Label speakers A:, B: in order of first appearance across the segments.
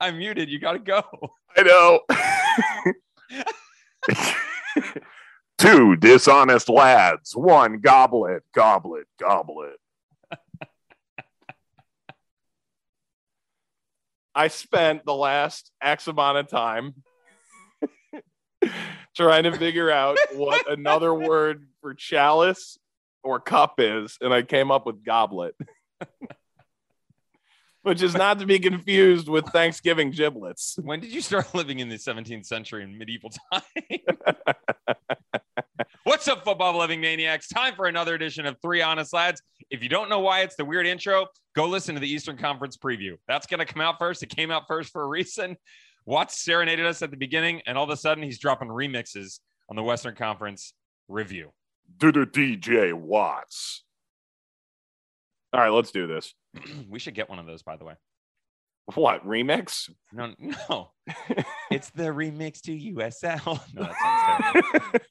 A: I'm muted. You got to go.
B: I know. Two dishonest lads, one goblet, goblet, goblet. I spent the last X amount of time trying to figure out what another word for chalice or cup is, and I came up with goblet. Which is not to be confused with Thanksgiving giblets.
A: When did you start living in the 17th century in medieval time? What's up, football loving maniacs? Time for another edition of Three Honest Lads. If you don't know why it's the weird intro, go listen to the Eastern Conference preview. That's going to come out first. It came out first for a reason. Watts serenaded us at the beginning, and all of a sudden he's dropping remixes on the Western Conference review.
B: Do the DJ Watts. All right, let's do this.
A: we should get one of those, by the way.
B: What remix?
A: No, no, it's the remix to USL. No, that sounds.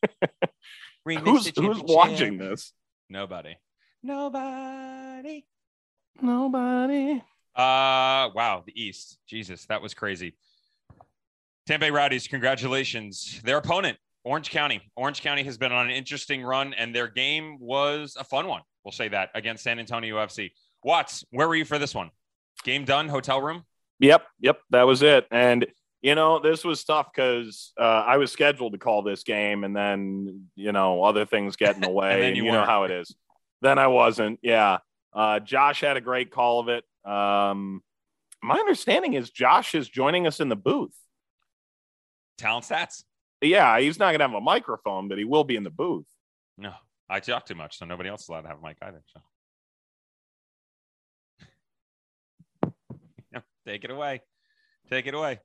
A: Remix
B: Who's
A: to
B: who's watching this?
A: Nobody. Nobody.
B: Nobody.
A: Uh wow, the East. Jesus, that was crazy. Tampa Bay Rowdies, congratulations. Their opponent, Orange County. Orange County has been on an interesting run, and their game was a fun one. We'll say that against San Antonio FC. Watts, where were you for this one? Game done, hotel room?
B: Yep, yep, that was it. And you know, this was tough because uh, I was scheduled to call this game, and then you know other things get in the way,
A: And you
B: you, know how it is. Then I wasn't. Yeah, uh, Josh had a great call of it. Um, my understanding is Josh is joining us in the booth.
A: Talent stats?
B: Yeah, he's not gonna have a microphone, but he will be in the booth.
A: No, I talk too much, so nobody else is allowed to have a mic either. So. Take it away. Take it away.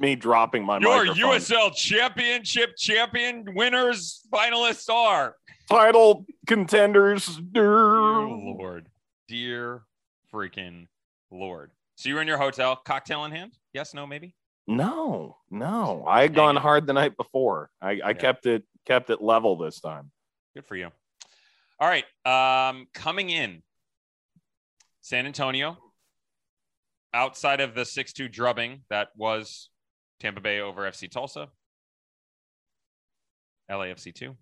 B: Me dropping my
A: Your
B: microphone.
A: USL Championship champion winners finalists are.
B: title contenders.
A: Dear Lord. Dear freaking Lord. So you were in your hotel, cocktail in hand? Yes, no, maybe?
B: No, no. I had gone hard the night before. I, I
A: Yeah.
B: kept it kept it level this time.
A: Good for you. All right. Um, coming in, San Antonio, outside of the 6 2 drubbing that was Tampa Bay over FC Tulsa, LAFC 2,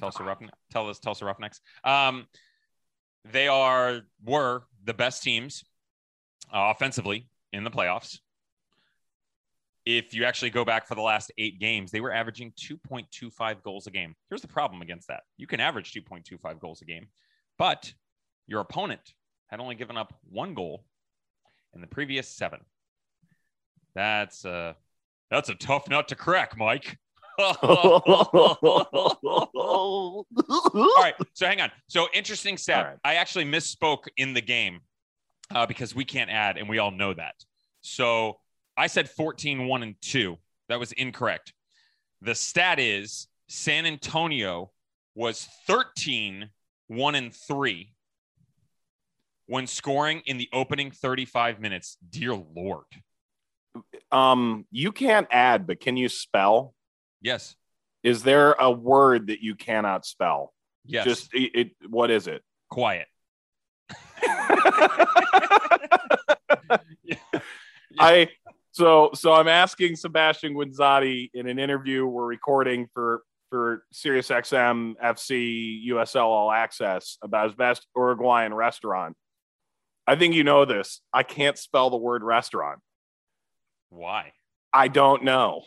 A: Tulsa Roughneck, tell us Tulsa Roughnecks. Um, they are were the best teams uh, offensively in the playoffs. If you actually go back for the last eight games, they were averaging 2.25 goals a game. Here's the problem against that you can average 2.25 goals a game, but your opponent had only given up one goal in the previous seven. That's a that's a tough nut to crack, Mike. All right. So hang on. So interesting stat.
B: Right.
A: I actually misspoke in the game uh, because we can't add, and we all know that. So I said 14, 1, and 2. That was incorrect. The stat is San Antonio was 13, 1, and 3 when scoring in the opening 35 minutes. Dear Lord.
B: Um, you can't add, but can you spell?
A: Yes.
B: Is there a word that you cannot spell?
A: Yes.
B: Just it, it what is it?
A: quiet.
B: I so so I'm asking Sebastian Guenzatti in an interview we're recording for for SiriusXM FC USL All Access about his best Uruguayan restaurant. I think you know this. I can't spell the word restaurant.
A: Why?
B: I don't know.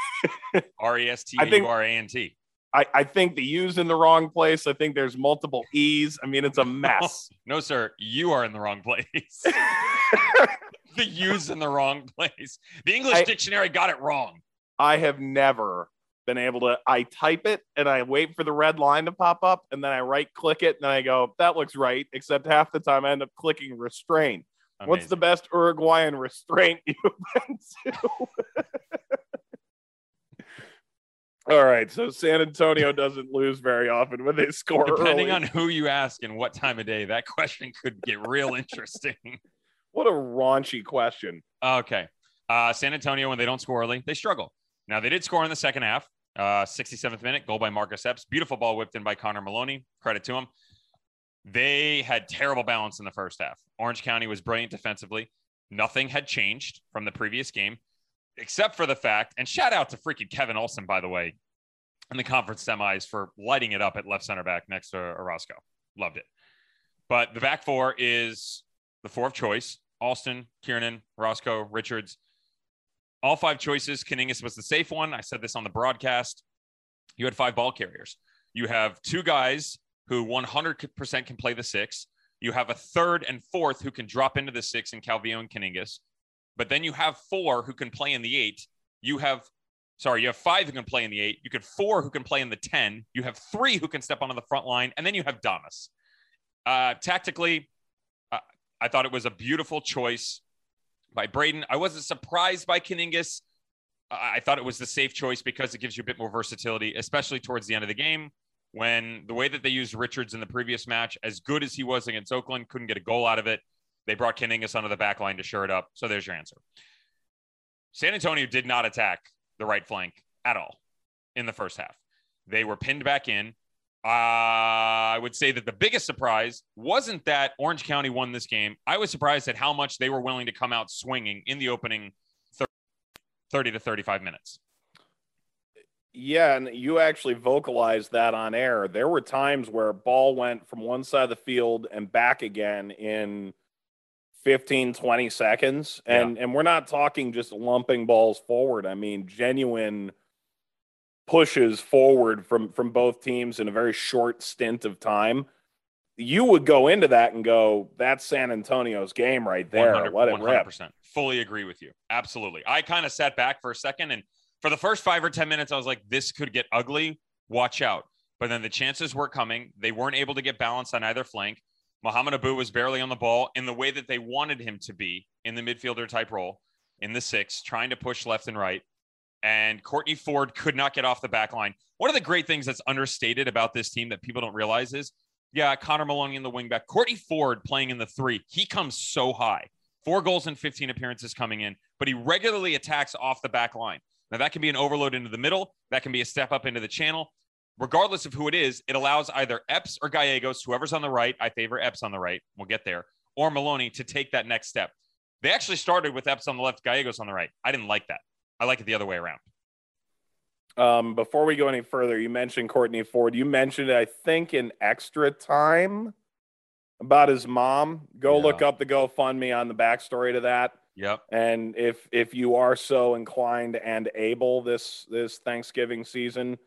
A: R E S T
B: I
A: A
B: think-
A: U R A N T.
B: I, I think the U's in the wrong place. I think there's multiple E's. I mean, it's a mess.
A: No, sir, you are in the wrong place. the U's in the wrong place. The English
B: I-
A: dictionary got it wrong.
B: I have never been able to. I type it and I wait for the red line to pop up, and then I right click it, and then I go, "That looks right." Except half the time I end up clicking restrain. What's the best Uruguayan restraint you've been to? All right, so San Antonio doesn't lose very often when they score.
A: Depending
B: early.
A: on who you ask and what time of day, that question could get real interesting.
B: what a raunchy question.
A: Okay. Uh, San Antonio, when they don't score early, they struggle. Now, they did score in the second half. Uh, 67th minute, goal by Marcus Epps. Beautiful ball whipped in by Connor Maloney. Credit to him. They had terrible balance in the first half. Orange County was brilliant defensively. Nothing had changed from the previous game, except for the fact, and shout out to freaking Kevin Olson, by the way, in the conference semis for lighting it up at left center back next to Orozco. Loved it. But the back four is the four of choice Alston, Kiernan, Roscoe, Richards. All five choices. Kaningas was the safe one. I said this on the broadcast. You had five ball carriers. You have two guys who 100% can play the six. You have a third and fourth who can drop into the six in Calvillo and Kaningas. But then you have four who can play in the eight. You have, sorry, you have five who can play in the eight. You have four who can play in the 10. You have three who can step onto the front line. And then you have Damas. Uh, tactically, uh, I thought it was a beautiful choice by Braden. I wasn't surprised by Kaningas. I thought it was the safe choice because it gives you a bit more versatility, especially towards the end of the game when the way that they used Richards in the previous match, as good as he was against Oakland, couldn't get a goal out of it. They brought Kaningas onto the back line to shore it up. So there's your answer. San Antonio did not attack the right flank at all in the first half. They were pinned back in. Uh, I would say that the biggest surprise wasn't that Orange County won this game. I was surprised at how much they were willing to come out swinging in the opening 30 to 35 minutes.
B: Yeah, and you actually vocalized that on air. There were times where ball went from one side of the field and back again in 15, 20 seconds. And yeah. and we're not talking just lumping balls forward. I mean, genuine pushes forward from from both teams in a very short stint of time. You would go into that and go, that's San Antonio's game right there. Let it 100%. rip.
A: Fully agree with you. Absolutely. I kind of sat back for a second and – for the first five or 10 minutes, I was like, this could get ugly. Watch out. But then the chances were coming. They weren't able to get balance on either flank. Muhammad Abu was barely on the ball in the way that they wanted him to be in the midfielder type role in the six, trying to push left and right. And Courtney Ford could not get off the back line. One of the great things that's understated about this team that people don't realize is, yeah, Connor Maloney in the wingback, Courtney Ford playing in the three. He comes so high. Four goals and 15 appearances coming in, but he regularly attacks off the back line. Now, that can be an overload into the middle, that can be a step up into the channel. Regardless of who it is, it allows either Epps or Gallegos, whoever's on the right. I favor Epps on the right. We'll get there. Or Maloney to take that next step. They actually started with Epps on the left, Gallegos on the right. I didn't like that. I like it the other way around.
B: Um, before we go any further, you mentioned Courtney Ford. You mentioned, I think, in extra time about his mom. Go yeah. look up the GoFundMe on the backstory to that.
A: Yep.
B: And if if you are so inclined and able this this Thanksgiving season,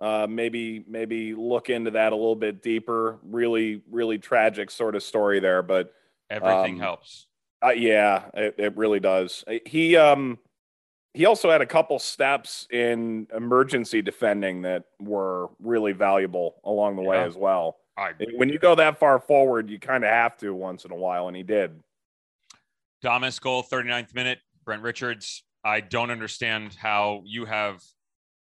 B: uh, maybe maybe look into that a little bit deeper. Really really tragic sort of story there, but
A: everything um, helps.
B: Uh, yeah, it, it really does. He um he also had a couple steps in emergency defending that were really valuable along the yeah. way as well. When you go that far forward, you kind of have to once in a while, and he did.
A: Damas goal, 39th minute. Brent Richards. I don't understand how you have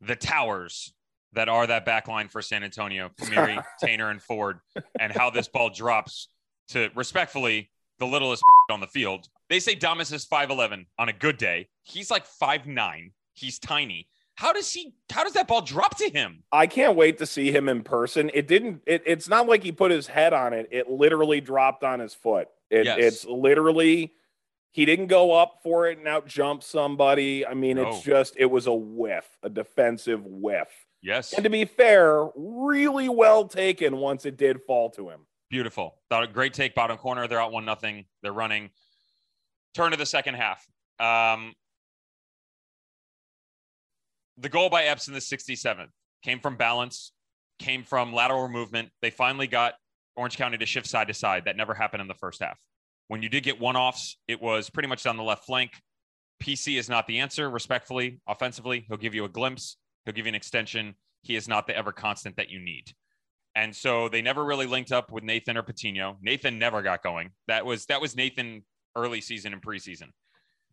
A: the towers that are that back line for San Antonio, Palmieri, Taintor, and Ford, and how this ball drops to respectfully the littlest on the field. They say Damas is 5'11 on a good day. He's like five nine. He's tiny. How does he how does that ball drop to him?
B: I can't wait to see him in person. It didn't it, it's not like he put his head on it. It literally dropped on his foot. It, yes. It's literally he didn't go up for it and out jump somebody. I mean, no. it's just it was a whiff, a defensive whiff.
A: Yes.
B: And to be fair, really well taken once it did fall to him.
A: Beautiful. Thought a great take, bottom corner. They're out one nothing. They're running. Turn to the second half. Um, the goal by Epps in the 67th came from balance, came from lateral movement. They finally got Orange County to shift side to side. That never happened in the first half. When you did get one offs, it was pretty much down the left flank. PC is not the answer, respectfully, offensively. He'll give you a glimpse, he'll give you an extension. He is not the ever constant that you need. And so they never really linked up with Nathan or Patino. Nathan never got going. That was that was Nathan early season and preseason.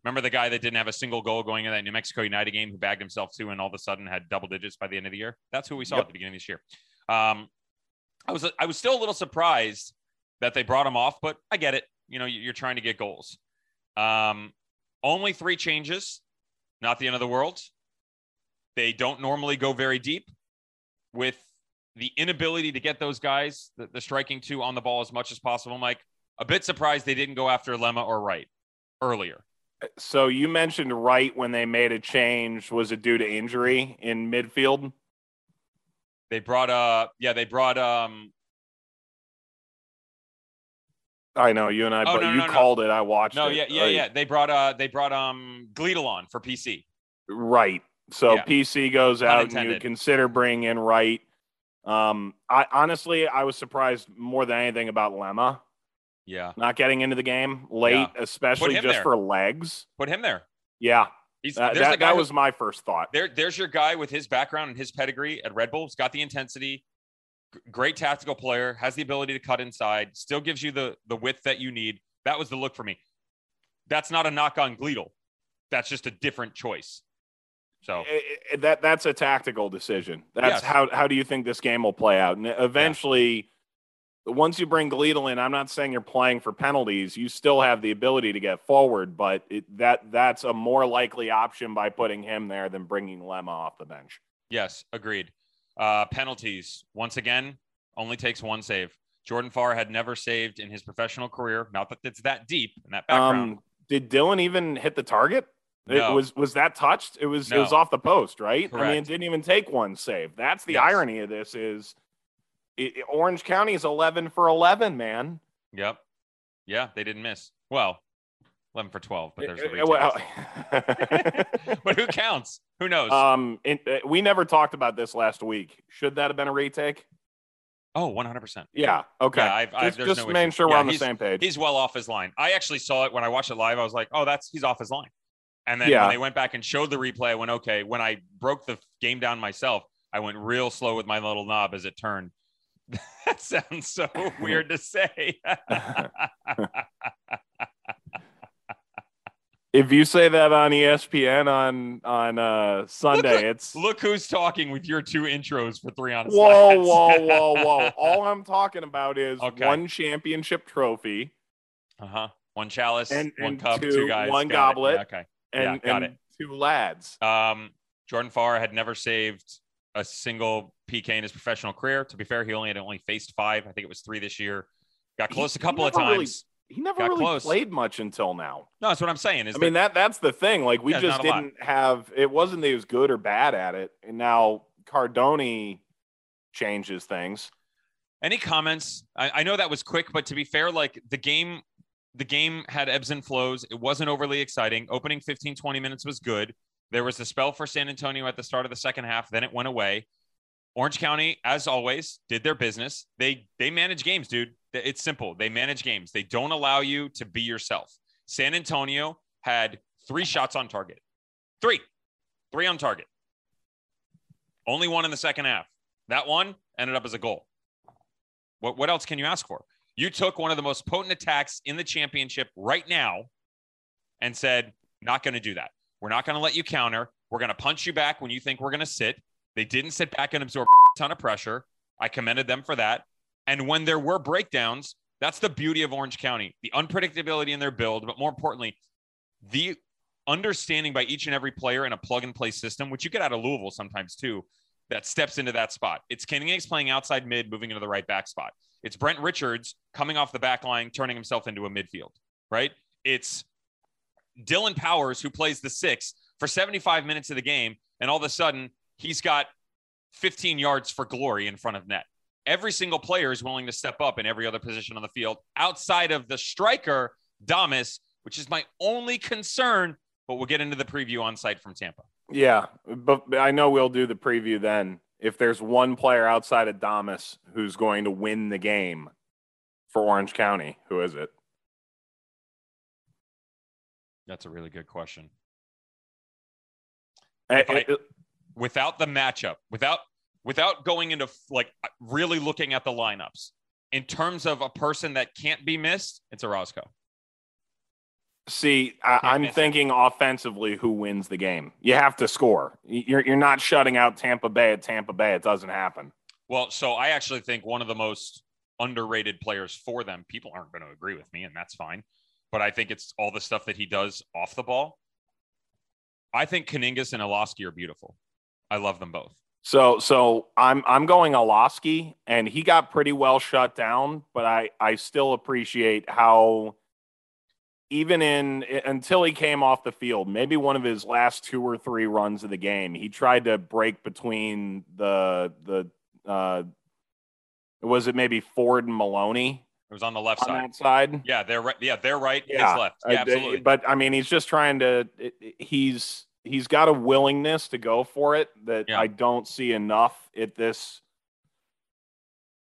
A: Remember the guy that didn't have a single goal going in that New Mexico United game who bagged himself too and all of a sudden had double digits by the end of the year? That's who we saw yep. at the beginning of this year. Um, I was I was still a little surprised that they brought him off, but I get it you know, you're trying to get goals. Um, only three changes, not the end of the world. They don't normally go very deep with the inability to get those guys, the, the striking two on the ball as much as possible. Mike, a bit surprised they didn't go after Lemma or Wright earlier.
B: So you mentioned right when they made a change. Was it due to injury in midfield?
A: They brought uh yeah, they brought um
B: I know you and I,
A: Oh,
B: but
A: no,
B: you
A: no, no.
B: called it. I watched
A: no,
B: it.
A: yeah, yeah,
B: Like,
A: yeah. They brought uh they brought um Gleedle on for PC.
B: Right. So
A: Yeah.
B: PC goes out, and you consider bringing in Wright. Um, I honestly, I was surprised more than anything about Lemma
A: Yeah.
B: not getting into the game late,
A: Yeah.
B: especially just
A: there.
B: for legs.
A: Put him there.
B: Yeah,
A: He's
B: that,
A: there's
B: that,
A: the guy
B: that
A: who-
B: was my first thought.
A: there, there's your guy with his background and his pedigree at Red Bull. He's got the intensity, g- great tactical player, has the ability to cut inside, still gives you the the width that you need. That was the look for me. That's not a knock on Gleedle. That's just a different choice. So
B: I- I- that that's a tactical decision. That's
A: Yes.
B: how how do you think this game will play out? And eventually, once you bring Gleedle in, I'm not saying you're playing for penalties. You still have the ability to get forward, but it, that that's a more likely option by putting him there than bringing Lemma off the bench.
A: yes, agreed. Uh, penalties once again only takes one save. Jordan Farr had never saved in his professional career. Not that it's that deep in that background.
B: Um, did Dylan even hit the target?
A: No.
B: It was was that touched? It was it was off the post, right? I mean, it didn't even take one save. That's the
A: Yes.
B: irony of this is it, Orange County is 11 for 11, man.
A: Yep. Yeah, they didn't miss. Well, 11 for 12, but there's the
B: Uh, well,
A: retake. but who counts? Who knows?
B: um, it, uh, we never talked about this last week. Should that have been a retake?
A: oh, 100%.
B: Yeah. Okay.
A: Yeah, I've- I've-
B: just just
A: no
B: making sure we're
A: Yeah,
B: on the same page.
A: He's well off his line. I actually saw it when I watched it live. I was like, oh, that's he's off his line. And then
B: Yeah.
A: when they went back and showed the replay, I went, okay. When I broke the game down myself, I went real slow with my little knob as it turned. that sounds so weird to say.
B: if you say that on ESPN on on uh, Sunday, it's
A: Look who's talking with your two intros for three on
B: Whoa,
A: Slats.
B: whoa, whoa, whoa. All I'm talking about is
A: Okay.
B: one championship trophy
A: Uh-huh. One chalice,
B: And-
A: one
B: and
A: cup, two,
B: two-
A: guys.
B: one
A: Got it.
B: goblet.
A: Yeah, okay.
B: and,
A: Yeah, got
B: and two lads.
A: Um, Jordan Farr had never saved a single PK in his professional career. To be fair, he only had only faced five. I think it was three this year. Got
B: He-
A: close a couple of
B: never really-
A: times.
B: He never
A: got
B: really
A: close.
B: played much until now.
A: No, that's what I'm saying. Is
B: I mean that that's the thing. Like we
A: Yeah,
B: just didn't have it wasn't that he was good or bad at it. And now Cardoni changes things.
A: Any comments? I, I know that was quick, but to be fair, like the game, the game had ebbs and flows. It wasn't overly exciting. Opening 15, 20 minutes was good. There was the spell for San Antonio at the start of the second half. Then it went away. Orange County, as always, did their business. They they manage games, dude. It's simple. They manage games. They don't allow you to be yourself. San Antonio had three shots on target. Three. Three on target. Only one in the second half. That one ended up as a goal. What what else can you ask for? You took one of the most potent attacks in the championship right now and said, not going to do that. We're not going to let you counter. We're going to punch you back when you think we're going to sit. They didn't sit back and absorb a ton of pressure. I commended them for that. And when there were breakdowns, that's the beauty of Orange County the unpredictability in their build, but more importantly, the understanding by each and every player in a plug and play system, which you get out of Louisville sometimes too, that steps into that spot. It's Kenny Hicks playing outside mid, moving into the right back spot. It's Brent Richards coming off the back line, turning himself into a midfield, right? It's Dylan Powers who plays the six for 75 minutes of the game, and all of a sudden he's got 15 yards for glory in front of net. Every single player is willing to step up in every other position on the field outside of the striker, Damas, which is my only concern. But we'll get into the preview on site from Tampa.
B: Yeah, but I know we'll do the preview then. If there's one player outside of Damas who's going to win the game for Orange County, who is it?
A: That's a really good question. I-
B: eh,
A: Without the matchup, without without going into like really looking at the lineups in terms of a person that can't be missed, it's a Roscoe.
B: See, I,
A: it.
B: thinking offensively, who wins the game? You have to score. You're you're not shutting out Tampa Bay at Tampa Bay. It doesn't happen.
A: Well, so I actually think one of the most underrated players for them. People aren't going to agree with me, and that's fine. But I think it's all the stuff that he does off the ball. I think Kaningas and Iloski are beautiful. I love them both.
B: So so I'm I'm going Iloski, and he got pretty well shut down, but I I still appreciate how even in until he came off the field, maybe one of his last two or three runs of the game, he tried to break between the the uh was it maybe Ford and Maloney
A: It was on the left
B: on
A: side.
B: side?
A: Yeah, they're right. Yeah, they're right.
B: Yeah,
A: his left.
B: Uh,
A: yeah, absolutely.
B: But I mean, he's just trying to. He's he's got a willingness to go for it that
A: Yeah.
B: I don't see enough at this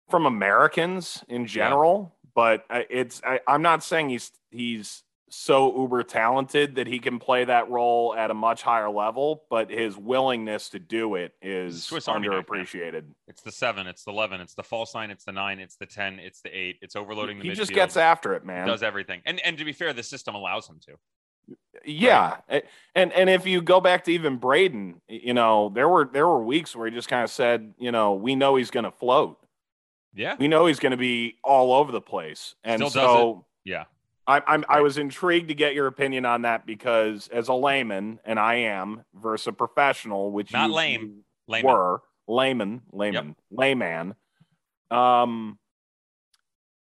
B: from Americans in general. But I- it's I, I'm not saying he's he's so uber talented that he can play that role at a much higher level, but his willingness to do it is
A: Swiss
B: underappreciated.
A: It's the seven. It's the eleven. It's the false nine. It's the nine. It's the ten. It's the eight. It's overloading the
B: He
A: midfield.
B: just gets after it, man.
A: does everything. And and to be fair, the system allows him to.
B: Yeah, A- eh, and and if you go back to even Braden, you know there were there were weeks where he just kind of said, you know, we know he's going to float,
A: Yeah.
B: we know he's going to be all over the place, and
A: Still
B: so
A: Yeah.
B: I, I'm I was intrigued to get your opinion on that because as a layman, and I am versus a professional, which
A: Not
B: you,
A: lame, Layman.
B: were layman, layman, layman. Um,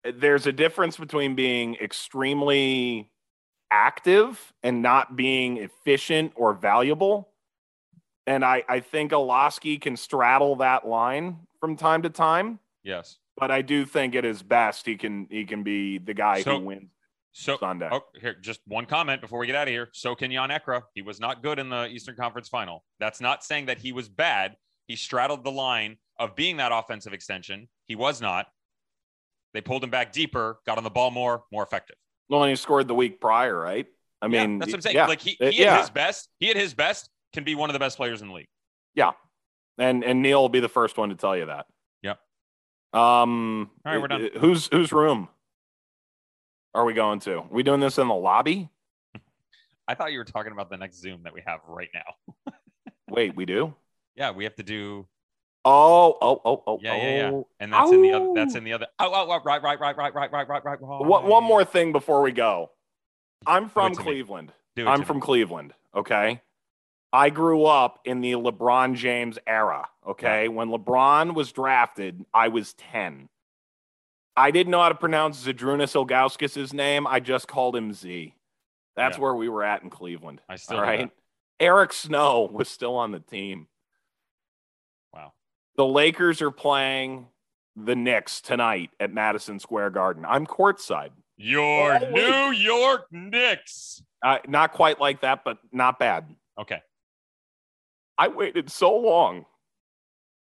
B: there's a difference between being extremely active and not being efficient or valuable. And I, I think Iloski can straddle that line from time to time,
A: Yes.
B: but I do think it is best he can he can be the guy
A: So-
B: who wins
A: So
B: Sunday.
A: oh, here, just one comment before we get out of here. So can Jan Ekra. He was not good in the Eastern Conference Final. That's not saying that he was bad. He straddled the line of being that offensive extension. He was not. They pulled him back deeper, got on the ball more, more effective.
B: Well, and he scored the week prior, right? I
A: Yeah,
B: mean,
A: that's what I'm saying.
B: yeah.
A: Like he, he
B: yeah.
A: at his best, he at his best can be one of the best players in the league.
B: Yeah, and and Neil will be the first one to tell you that.
A: Yep.
B: Um.
A: All right, we're done.
B: Who's Whose whose room are we going to? Are we doing this in the lobby?
A: I thought you were talking about the next Zoom that we have right now.
B: Wait, we do.
A: Yeah, we have to do
B: Oh, oh, oh, oh.
A: Yeah, yeah, yeah.
B: oh.
A: and that's in the other that's in the other oh, oh, oh right, right, right, right, right, right, right, right, right.
B: One, more thing before we go. I'm from. Cleveland. I'm from
A: me.
B: Cleveland. Okay. I grew up in the LeBron James era. Okay. When LeBron was drafted, I was 10. I didn't know how to pronounce Zydrunas Ilgauskas' name. I just called him Z. That's
A: Yeah.
B: where we were at in Cleveland.
A: I still
B: All right.
A: that.
B: Eric Snow was still on the team.
A: Wow.
B: The Lakers are playing the Knicks tonight at Madison Square Garden. I'm courtside.
A: Your
B: Oh.
A: New York Knicks.
B: Uh, not quite like that, but not bad.
A: Okay.
B: I waited so long.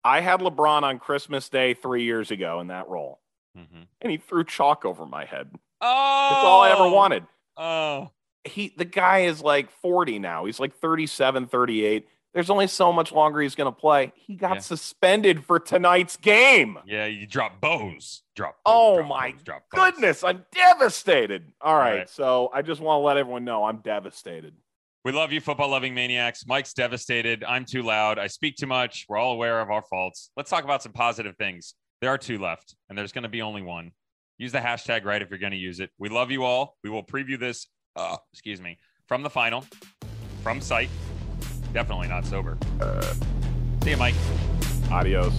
B: I had LeBron on Christmas Day three years ago in that role,
A: Mm-hmm.
B: and he threw chalk over my head.
A: Oh,
B: That's all I ever wanted.
A: Oh,
B: He, the guy is like 40 now. He's like 37, 38. There's only so much longer he's going to play. He got
A: Yeah.
B: suspended for tonight's game.
A: yeah, you drop bows. Drop.
B: Oh,
A: drop
B: my
A: bows, drop bows.
B: Goodness, I'm devastated. All right,
A: right.
B: so I just want to let everyone know I'm devastated.
A: We love you, football loving maniacs. Mike's devastated. I'm too loud. I speak too much. We're all aware of our faults. Let's talk about some positive things. There are two left, and there's going to be only one. Use the hashtag right if you're going to use it. We love you all. We will preview this, uh, excuse me, from the final, from site. Definitely not sober. See you, Mike.
B: Adios.